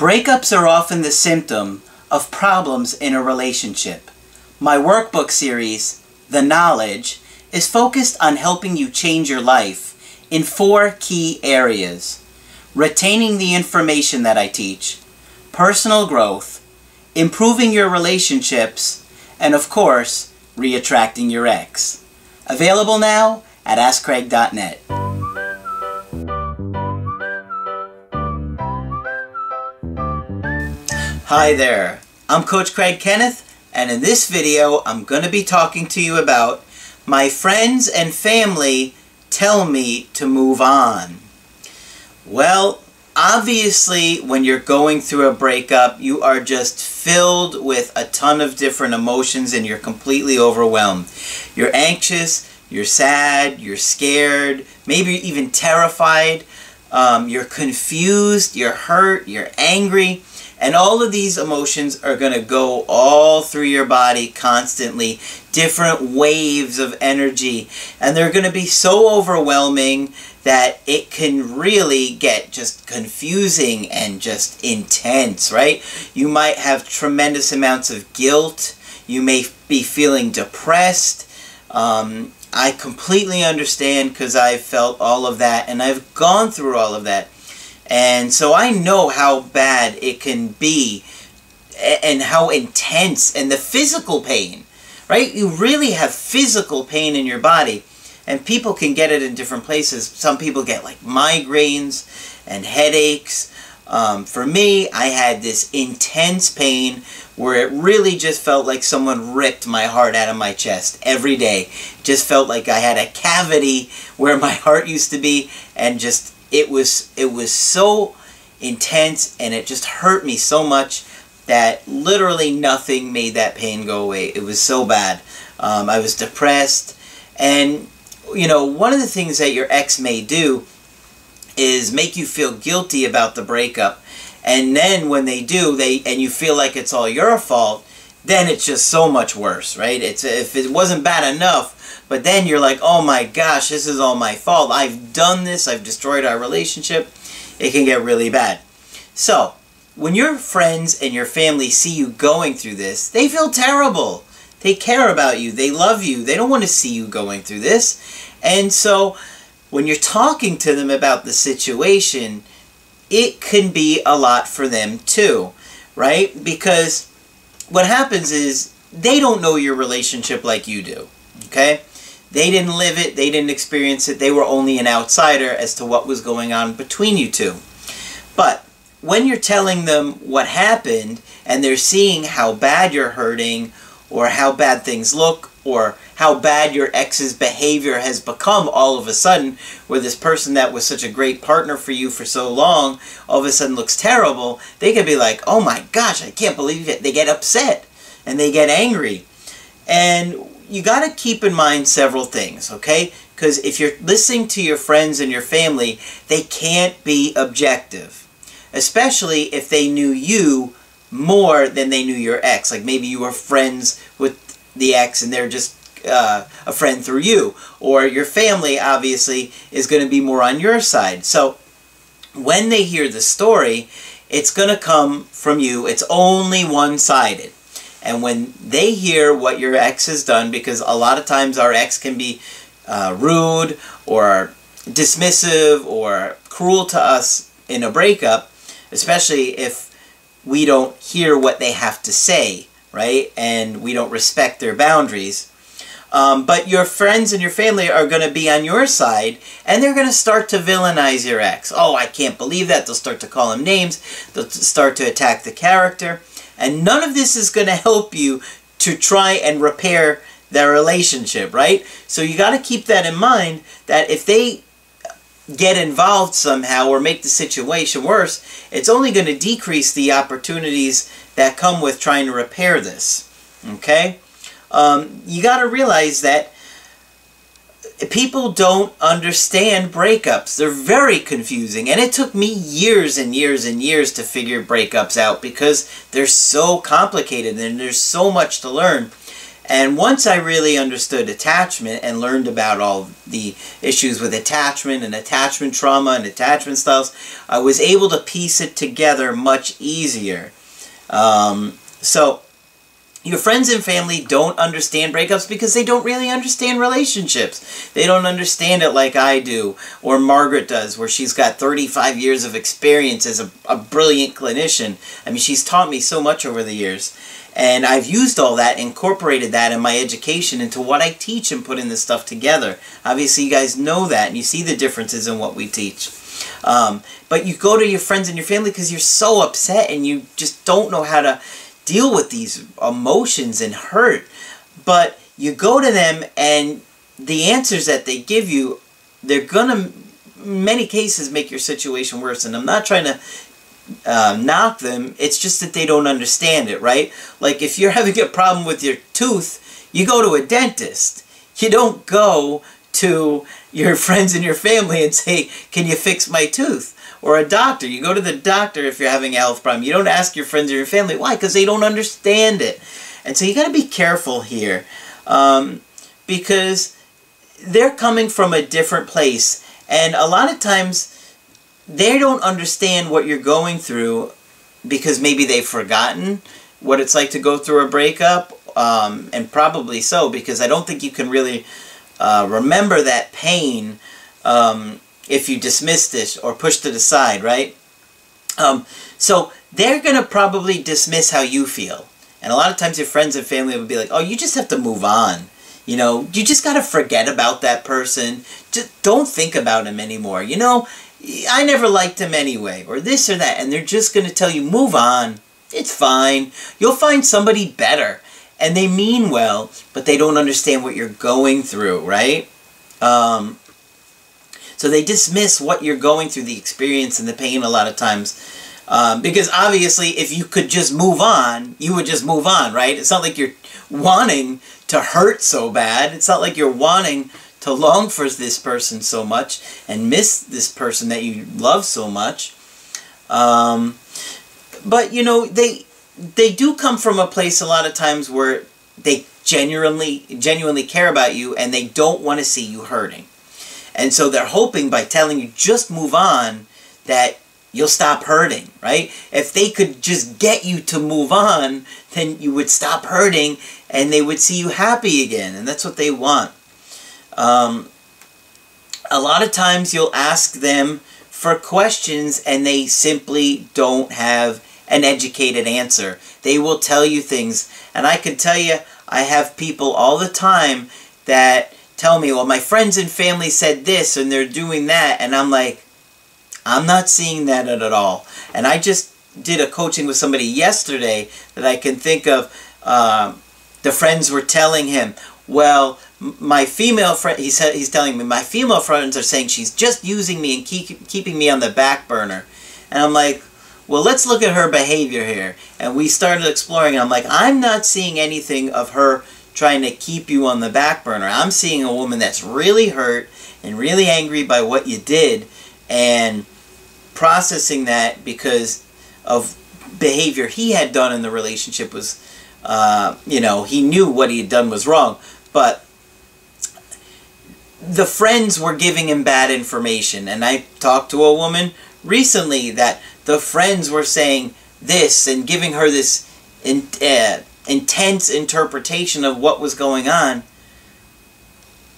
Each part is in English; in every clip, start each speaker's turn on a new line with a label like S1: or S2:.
S1: Breakups are often the symptom of problems in a relationship. My workbook series, The Knowledge, is focused on helping you change your life in four key areas. Retaining the information that I teach, personal growth, improving your relationships, and of course, re-attracting your ex. Available now at AskCraig.net. Hi there, I'm Coach Craig Kenneth, and in this video I'm going to be talking to you about my friends and family tell me to move on. Well, obviously when you're going through a breakup, you are just filled with a ton of different emotions and you're completely overwhelmed. You're anxious, you're sad, you're scared, maybe even terrified, um, you're confused, you're hurt, you're angry. And all of these emotions are going to go all through your body constantly, different waves of energy. And they're going to be so overwhelming that it can really get just confusing and just intense, right? You might have tremendous amounts of guilt. You may be feeling depressed. Um, I completely understand because I've felt all of that and I've gone through all of that. And so I know how bad it can be and how intense and the physical pain, right? You really have physical pain in your body and people can get it in different places. Some people get like migraines and headaches. Um, for me, I had this intense pain where it really just felt like someone ripped my heart out of my chest every day. Just felt like I had a cavity where my heart used to be and just it was it was so intense and it just hurt me so much that literally nothing made that pain go away. It was so bad. Um, I was depressed and you know one of the things that your ex may do is make you feel guilty about the breakup and then when they do they and you feel like it's all your fault then it's just so much worse right it's if it wasn't bad enough but then you're like, oh my gosh, this is all my fault. I've done this. I've destroyed our relationship. It can get really bad. So, when your friends and your family see you going through this, they feel terrible. They care about you. They love you. They don't want to see you going through this. And so, when you're talking to them about the situation, it can be a lot for them too, right? Because what happens is they don't know your relationship like you do, okay? They didn't live it, they didn't experience it, they were only an outsider as to what was going on between you two. But when you're telling them what happened and they're seeing how bad you're hurting or how bad things look or how bad your ex's behavior has become all of a sudden, where this person that was such a great partner for you for so long all of a sudden looks terrible, they could be like, oh my gosh, I can't believe it. They get upset and they get angry. And you got to keep in mind several things, okay? Because if you're listening to your friends and your family, they can't be objective. Especially if they knew you more than they knew your ex. Like maybe you were friends with the ex and they're just uh, a friend through you. Or your family, obviously, is going to be more on your side. So when they hear the story, it's going to come from you. It's only one-sided. And when they hear what your ex has done, because a lot of times our ex can be uh, rude or dismissive or cruel to us in a breakup, especially if we don't hear what they have to say, right? And we don't respect their boundaries. Um, but your friends and your family are going to be on your side, and they're going to start to villainize your ex. Oh, I can't believe that. They'll start to call him names. They'll start to attack the character. And none of this is going to help you to try and repair their relationship, right? So you got to keep that in mind that if they get involved somehow or make the situation worse, it's only going to decrease the opportunities that come with trying to repair this. Okay? Um, you got to realize that people don't understand breakups. They're very confusing. And it took me years and years and years to figure breakups out because they're so complicated and there's so much to learn. And once I really understood attachment and learned about all the issues with attachment and attachment trauma and attachment styles, I was able to piece it together much easier. Um, so, your friends and family don't understand breakups because they don't really understand relationships. They don't understand it like I do, or Margaret does, where she's got 35 years of experience as a, a brilliant clinician. I mean, she's taught me so much over the years. And I've used all that, incorporated that in my education into what I teach and putting this stuff together. Obviously, you guys know that, and you see the differences in what we teach. Um, but you go to your friends and your family because you're so upset and you just don't know how to deal with these emotions and hurt. But you go to them and the answers that they give you, they're to, many cases, make your situation worse. And I'm not trying to uh, knock them. It's just that they don't understand it, right? Like if you're having a problem with your tooth, you go to a dentist. You don't go to your friends and your family and say, can you fix my tooth? Or a doctor. You go to the doctor if you're having a health problem. You don't ask your friends or your family. Why? Because they don't understand it. And so you got to be careful here. Um, because they're coming from a different place. And a lot of times they don't understand what you're going through because maybe they've forgotten what it's like to go through a breakup. Um, and probably so because I don't think you can really uh, remember that pain um, if you dismiss this or pushed it aside, right? Um, so they're going to probably dismiss how you feel. And a lot of times your friends and family will be like, oh, you just have to move on. You know, you just got to forget about that person. Just don't think about him anymore. You know, I never liked him anyway, or this or that. And they're just going to tell you, move on. It's fine. You'll find somebody better and they mean well, but they don't understand what you're going through, right? Um, so they dismiss what you're going through, the experience and the pain a lot of times. Um, because obviously, if you could just move on, you would just move on, right? It's not like you're wanting to hurt so bad. It's not like you're wanting to long for this person so much and miss this person that you love so much. Um, but, you know, they they do come from a place a lot of times where they genuinely genuinely care about you and they don't want to see you hurting. And so they're hoping by telling you just move on that you'll stop hurting, right? If they could just get you to move on, then you would stop hurting and they would see you happy again. And that's what they want. Um, a lot of times you'll ask them for questions and they simply don't have an educated answer. They will tell you things. And I can tell you, I have people all the time that tell me, well, my friends and family said this and they're doing that. And I'm like, I'm not seeing that at all. And I just did a coaching with somebody yesterday that I can think of. Uh, the friends were telling him, well, my female friend, he said, he's telling me, my female friends are saying she's just using me and keep, keeping me on the back burner. And I'm like, well, let's look at her behavior here. And we started exploring, and I'm like, I'm not seeing anything of her trying to keep you on the back burner. I'm seeing a woman that's really hurt and really angry by what you did and processing that because of behavior he had done in the relationship was, uh, you know, he knew what he had done was wrong. But the friends were giving him bad information. And I talked to a woman recently that the friends were saying this and giving her this in, uh, intense interpretation of what was going on,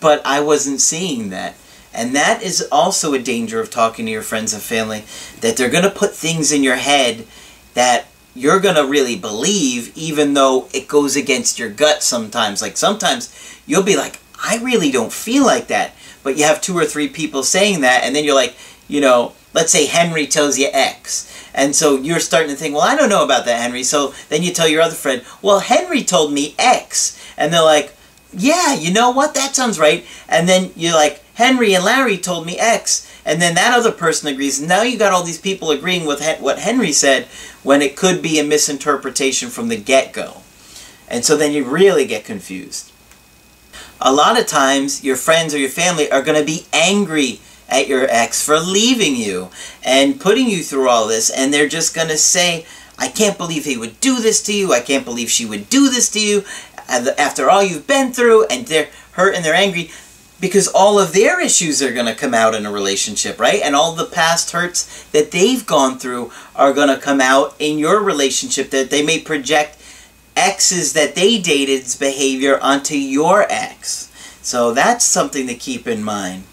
S1: but I wasn't seeing that. And that is also a danger of talking to your friends and family, that they're going to put things in your head that you're going to really believe, even though it goes against your gut sometimes. Like sometimes you'll be like, I really don't feel like that. But you have two or three people saying that, and then you're like, you know, let's say Henry tells you X. And so you're starting to think, well, I don't know about that, Henry. So then you tell your other friend, well, Henry told me X. And they're like, yeah, you know what? That sounds right. And then you're like, Henry and Larry told me X. And then that other person agrees. Now you got all these people agreeing with what Henry said when it could be a misinterpretation from the get-go. And so then you really get confused. A lot of times your friends or your family are going to be angry at your ex for leaving you and putting you through all this and they're just going to say I can't believe he would do this to you. I can't believe she would do this to you. after all you've been through and they're hurt and they're angry because all of their issues are going to come out in a relationship, right? And all the past hurts that they've gone through are going to come out in your relationship that they may project exes that they dated's behavior onto your ex. So that's something to keep in mind.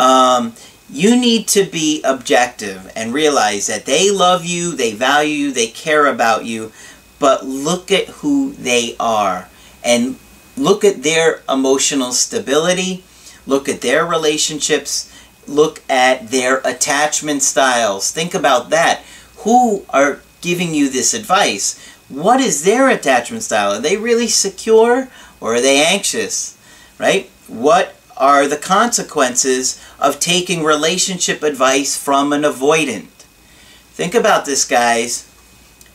S1: Um, you need to be objective and realize that they love you, they value you, they care about you, but look at who they are and look at their emotional stability, look at their relationships, look at their attachment styles. Think about that. Who are giving you this advice? What is their attachment style? Are they really secure or are they anxious? Right? What are the consequences of taking relationship advice from an avoidant? Think about this, guys.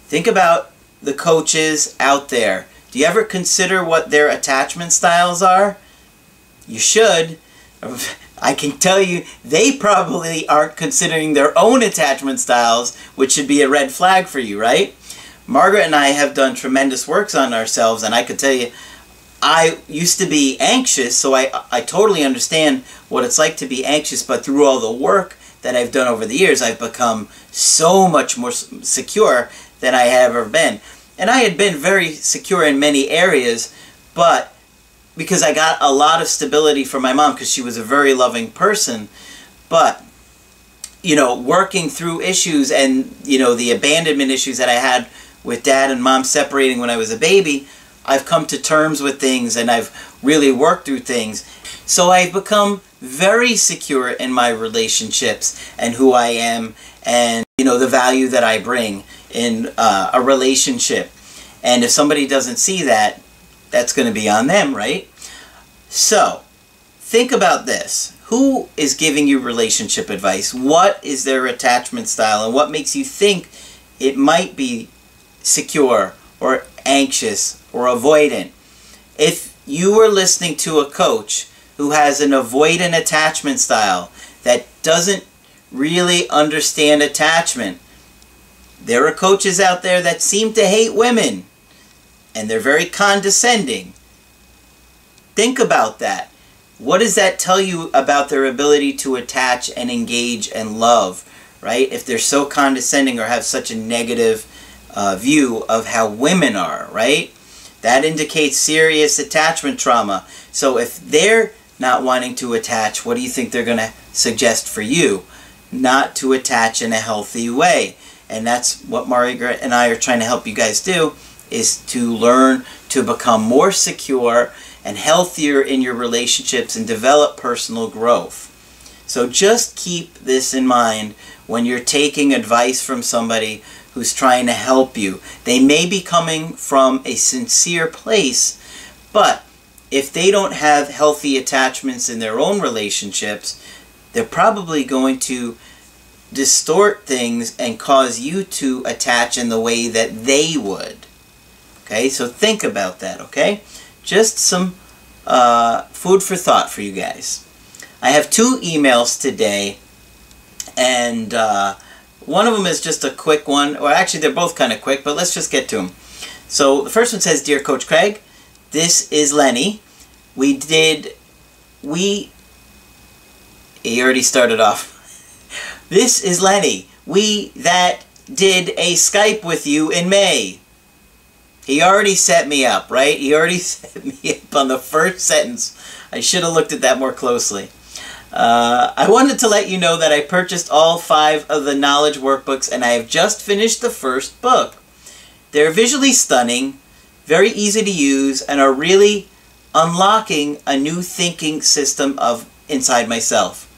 S1: Think about the coaches out there. Do you ever consider what their attachment styles are? You should. I can tell you, they probably aren't considering their own attachment styles, which should be a red flag for you, right? Margaret and I have done tremendous works on ourselves, and I could tell you, I used to be anxious, so I, I totally understand what it's like to be anxious, but through all the work that I've done over the years, I've become so much more secure than I have ever been. And I had been very secure in many areas, but because I got a lot of stability from my mom because she was a very loving person, but you know, working through issues and you know the abandonment issues that I had with dad and mom separating when I was a baby, I've come to terms with things and I've really worked through things. So I've become very secure in my relationships and who I am and you know the value that I bring in uh, a relationship. And if somebody doesn't see that, that's going to be on them, right? So, think about this. Who is giving you relationship advice? What is their attachment style? And what makes you think it might be secure or anxious or avoidant? If you are listening to a coach who has an avoidant attachment style that doesn't really understand attachment, there are coaches out there that seem to hate women and they're very condescending. Think about that. What does that tell you about their ability to attach and engage and love, right? If they're so condescending or have such a negative uh, view of how women are, right? That indicates serious attachment trauma. So if they're not wanting to attach, what do you think they're going to suggest for you? Not to attach in a healthy way. And that's what Margaret and I are trying to help you guys do is to learn to become more secure and healthier in your relationships and develop personal growth. So just keep this in mind when you're taking advice from somebody who's trying to help you. They may be coming from a sincere place, but if they don't have healthy attachments in their own relationships, they're probably going to distort things and cause you to attach in the way that they would. Okay, so think about that, okay? Just some uh, food for thought for you guys. I have two emails today, and uh, one of them is just a quick one. or actually, they're both kind of quick, but let's just get to them. So the first one says, Dear Coach Craig, this is Lenny. We did, we, he already started off. this is Lenny. We that did a Skype with you in May. He already set me up, right? He already set me up on the first sentence. I should have looked at that more closely. Uh, I wanted to let you know that I purchased all five of the knowledge workbooks and I have just finished the first book. They're visually stunning, very easy to use, and are really unlocking a new thinking system of inside myself.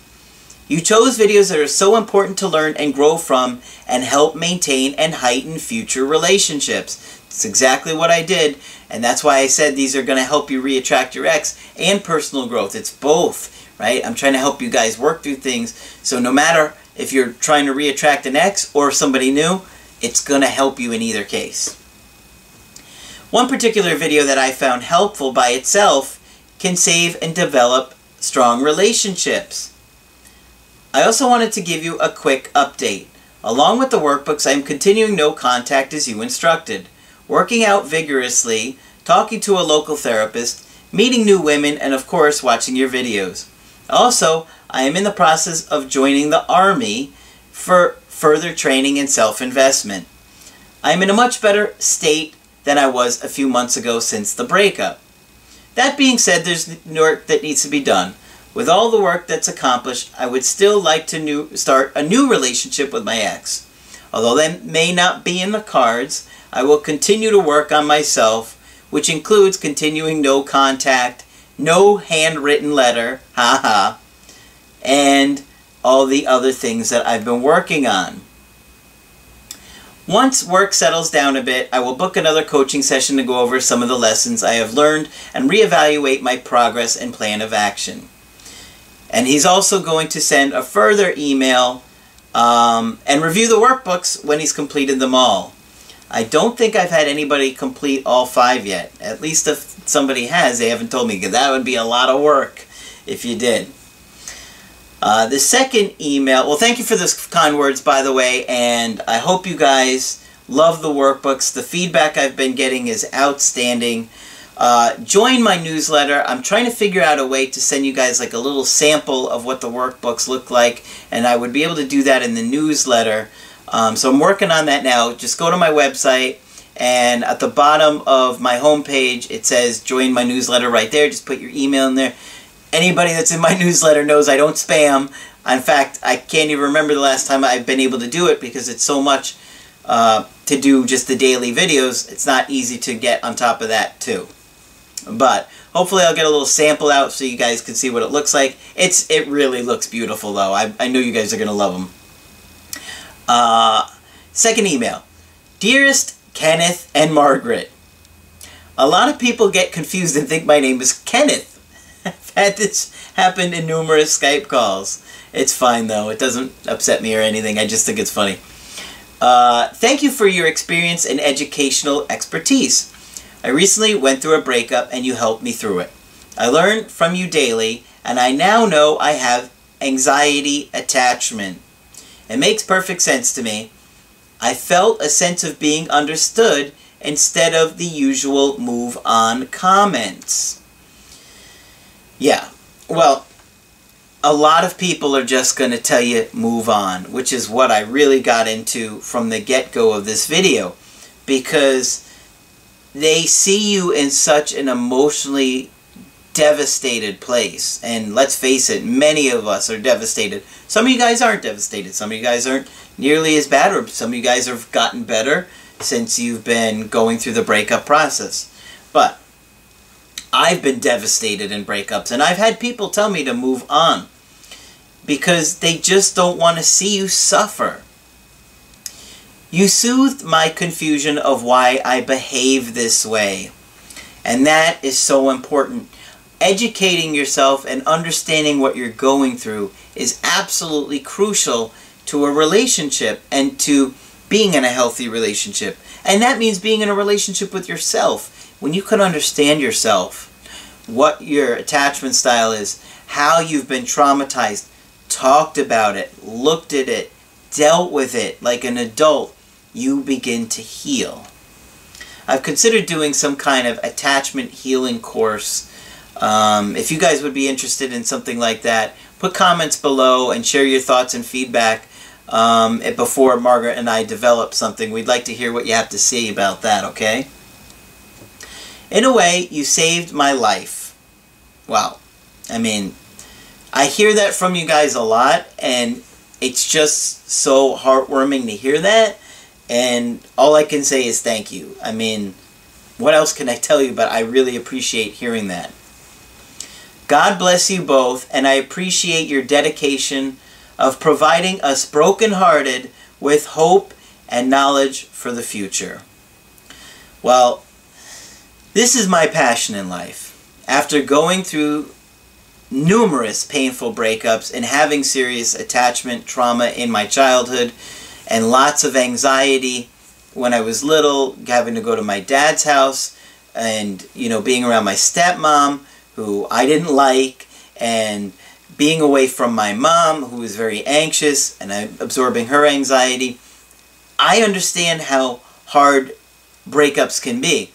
S1: You chose videos that are so important to learn and grow from and help maintain and heighten future relationships. It's exactly what I did, and that's why I said these are going to help you reattract your ex and personal growth. It's both, right? I'm trying to help you guys work through things, so no matter if you're trying to reattract an ex or somebody new, it's going to help you in either case. One particular video that I found helpful by itself can save and develop strong relationships. I also wanted to give you a quick update. Along with the workbooks, I am continuing no contact as you instructed working out vigorously talking to a local therapist, meeting new women, and of course, watching your videos. Also, I am in the process of joining the Army for further training and self-investment. I am in a much better state than I was a few months ago since the breakup. That being said, there's work that needs to be done. With all the work that's accomplished, I would still like to new, start a new relationship with my ex. Although that may not be in the cards, I will continue to work on myself, which includes continuing no contact, no handwritten letter, haha, and all the other things that I've been working on. Once work settles down a bit, I will book another coaching session to go over some of the lessons I have learned and reevaluate my progress and plan of action. And he's also going to send a further email um, and review the workbooks when he's completed them all. I don't think I've had anybody complete all five yet. At least if somebody has, they haven't told me, because that would be a lot of work if you did. Uh, the second email, well, thank you for those kind words, by the way, and I hope you guys love the workbooks. The feedback I've been getting is outstanding. Uh, join my newsletter. I'm trying to figure out a way to send you guys like a little sample of what the workbooks look like, and I would be able to do that in the newsletter. Um, so I'm working on that now. Just go to my website, and at the bottom of my homepage, it says join my newsletter right there. Just put your email in there. Anybody that's in my newsletter knows I don't spam. In fact, I can't even remember the last time I've been able to do it because it's so much uh, to do just the daily videos. It's not easy to get on top of that too. But hopefully I'll get a little sample out so you guys can see what it looks like. It's It really looks beautiful though. I, I know you guys are going to love them. Uh, second email. Dearest Kenneth and Margaret. A lot of people get confused and think my name is Kenneth. I've had this happen in numerous Skype calls. It's fine though. It doesn't upset me or anything. I just think it's funny. Uh, thank you for your experience and educational expertise. I recently went through a breakup and you helped me through it. I learn from you daily and I now know I have anxiety attachment. It makes perfect sense to me. I felt a sense of being understood instead of the usual move on comments. Yeah, well, a lot of people are just going to tell you move on, which is what I really got into from the get-go of this video. Because they see you in such an emotionally devastated place. And let's face it, many of us are devastated. Some of you guys aren't devastated. Some of you guys aren't nearly as bad, or some of you guys have gotten better since you've been going through the breakup process. But I've been devastated in breakups, and I've had people tell me to move on because they just don't want to see you suffer. You soothed my confusion of why I behave this way. And that is so important. Educating yourself and understanding what you're going through is absolutely crucial to a relationship and to being in a healthy relationship. And that means being in a relationship with yourself. When you can understand yourself, what your attachment style is, how you've been traumatized, talked about it, looked at it, dealt with it like an adult, you begin to heal. I've considered doing some kind of attachment healing course. Um, if you guys would be interested in something like that, put comments below and share your thoughts and feedback um, before Margaret and I develop something. We'd like to hear what you have to say about that, okay? In a way, you saved my life. Wow. I mean, I hear that from you guys a lot, and it's just so heartwarming to hear that. And all I can say is thank you. I mean, what else can I tell you? But I really appreciate hearing that. God bless you both, and I appreciate your dedication of providing us brokenhearted with hope and knowledge for the future. Well, this is my passion in life. After going through numerous painful breakups and having serious attachment trauma in my childhood, and lots of anxiety when I was little, having to go to my dad's house and, you know, being around my stepmom, who I didn't like, and being away from my mom, who was very anxious, and I'm absorbing her anxiety. I understand how hard breakups can be.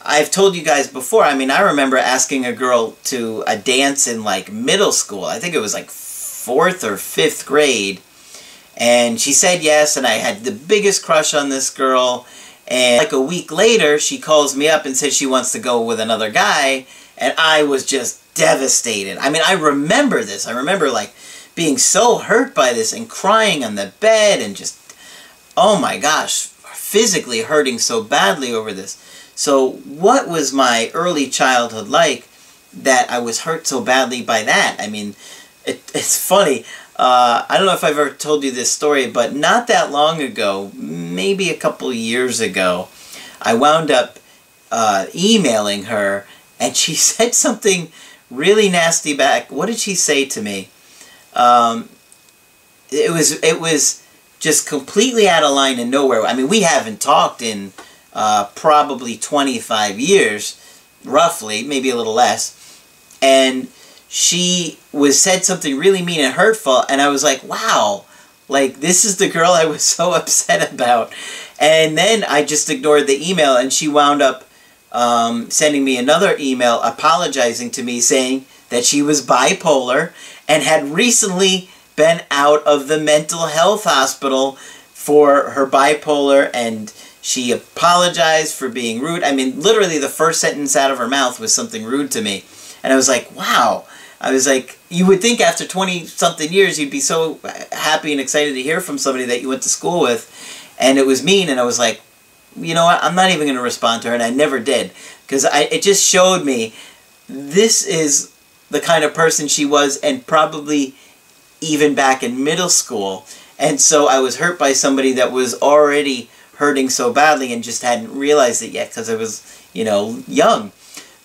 S1: I've told you guys before, I mean, I remember asking a girl to a dance in like middle school. I think it was like fourth or fifth grade. And she said yes, and I had the biggest crush on this girl. And like a week later, she calls me up and says she wants to go with another guy. And I was just devastated. I mean, I remember this. I remember like being so hurt by this and crying on the bed and just, oh my gosh, physically hurting so badly over this. So what was my early childhood like that I was hurt so badly by that? I mean, it, it's funny. Uh, I don't know if I've ever told you this story, but not that long ago, maybe a couple years ago, I wound up uh, emailing her, and she said something really nasty back. What did she say to me? Um, it was it was just completely out of line and nowhere. I mean, we haven't talked in uh, probably 25 years, roughly, maybe a little less, and she was said something really mean and hurtful, and I was like, wow, like this is the girl I was so upset about. And then I just ignored the email, and she wound up um, sending me another email apologizing to me, saying that she was bipolar and had recently been out of the mental health hospital for her bipolar and she apologized for being rude. I mean, literally the first sentence out of her mouth was something rude to me. And I was like, wow. I was like, you would think after 20 something years you'd be so happy and excited to hear from somebody that you went to school with. And it was mean. And I was like, you know what? I'm not even going to respond to her. And I never did. Because it just showed me this is the kind of person she was and probably even back in middle school. And so I was hurt by somebody that was already hurting so badly and just hadn't realized it yet because I was, you know, young.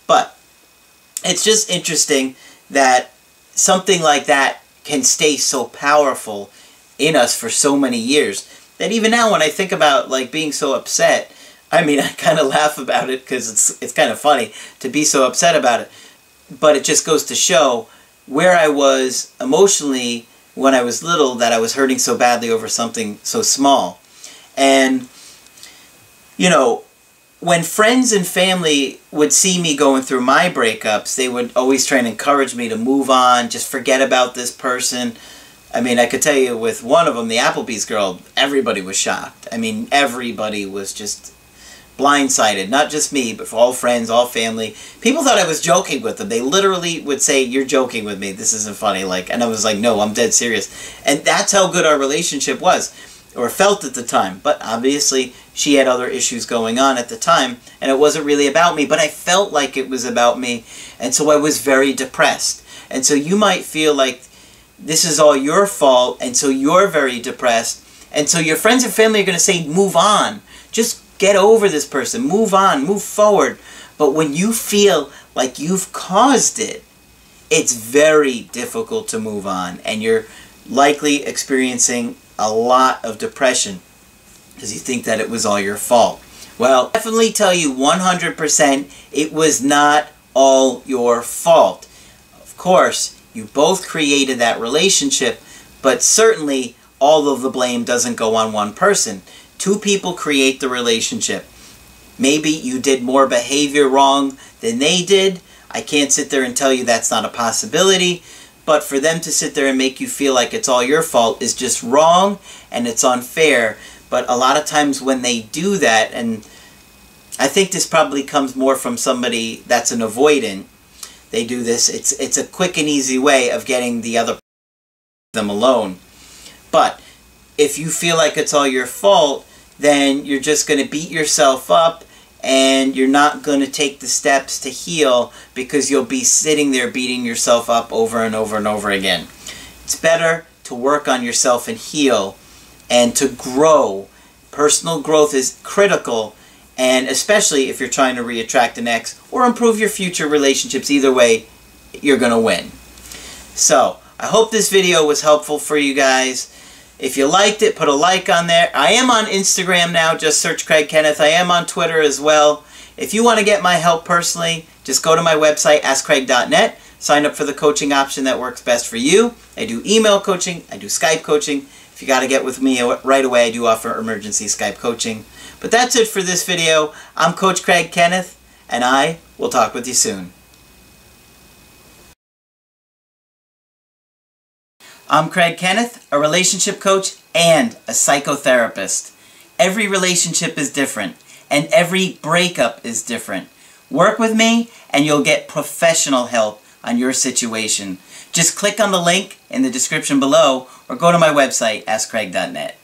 S1: But it's just interesting that something like that can stay so powerful in us for so many years that even now when I think about like being so upset, I mean I kind of laugh about it because it's it's kind of funny to be so upset about it. But it just goes to show where I was emotionally when I was little that I was hurting so badly over something so small. And you know, when friends and family would see me going through my breakups, they would always try and encourage me to move on, just forget about this person. I mean, I could tell you with one of them, the Applebee's girl, everybody was shocked. I mean, everybody was just blindsided. Not just me, but for all friends, all family. People thought I was joking with them. They literally would say, "You're joking with me. This isn't funny." Like, and I was like, "No, I'm dead serious." And that's how good our relationship was or felt at the time. But obviously, she had other issues going on at the time, and it wasn't really about me, but I felt like it was about me, and so I was very depressed. And so you might feel like this is all your fault, and so you're very depressed, and so your friends and family are going to say, move on. Just get over this person. Move on. Move forward. But when you feel like you've caused it, it's very difficult to move on, and you're likely experiencing a lot of depression because you think that it was all your fault. Well, definitely tell you 100% it was not all your fault. Of course, you both created that relationship, but certainly all of the blame doesn't go on one person. Two people create the relationship. Maybe you did more behavior wrong than they did. I can't sit there and tell you that's not a possibility, but for them to sit there and make you feel like it's all your fault is just wrong and it's unfair. But a lot of times when they do that, and I think this probably comes more from somebody that's an avoidant, they do this. It's it's a quick and easy way of getting the other them alone. But if you feel like it's all your fault, then you're just going to beat yourself up and you're not going to take the steps to heal because you'll be sitting there beating yourself up over and over and over again. It's better to work on yourself and heal and to grow. Personal growth is critical and especially if you're trying to reattract an ex or improve your future relationships. Either way, you're going to win. So, I hope this video was helpful for you guys. If you liked it, put a like on there. I am on Instagram now. Just search Craig Kenneth. I am on Twitter as well. If you want to get my help personally, just go to my website, askcraig.net. Sign up for the coaching option that works best for you. I do email coaching. I do Skype coaching. If you got to get with me uh, right away, I do offer emergency Skype coaching. But that's it for this video. I'm Coach Craig Kenneth, and I will talk with you soon. I'm Craig Kenneth, a relationship coach and a psychotherapist. Every relationship is different, and every breakup is different. Work with me, and you'll get professional help on your situation. Just click on the link in the description below or go to my website, askcraig.net.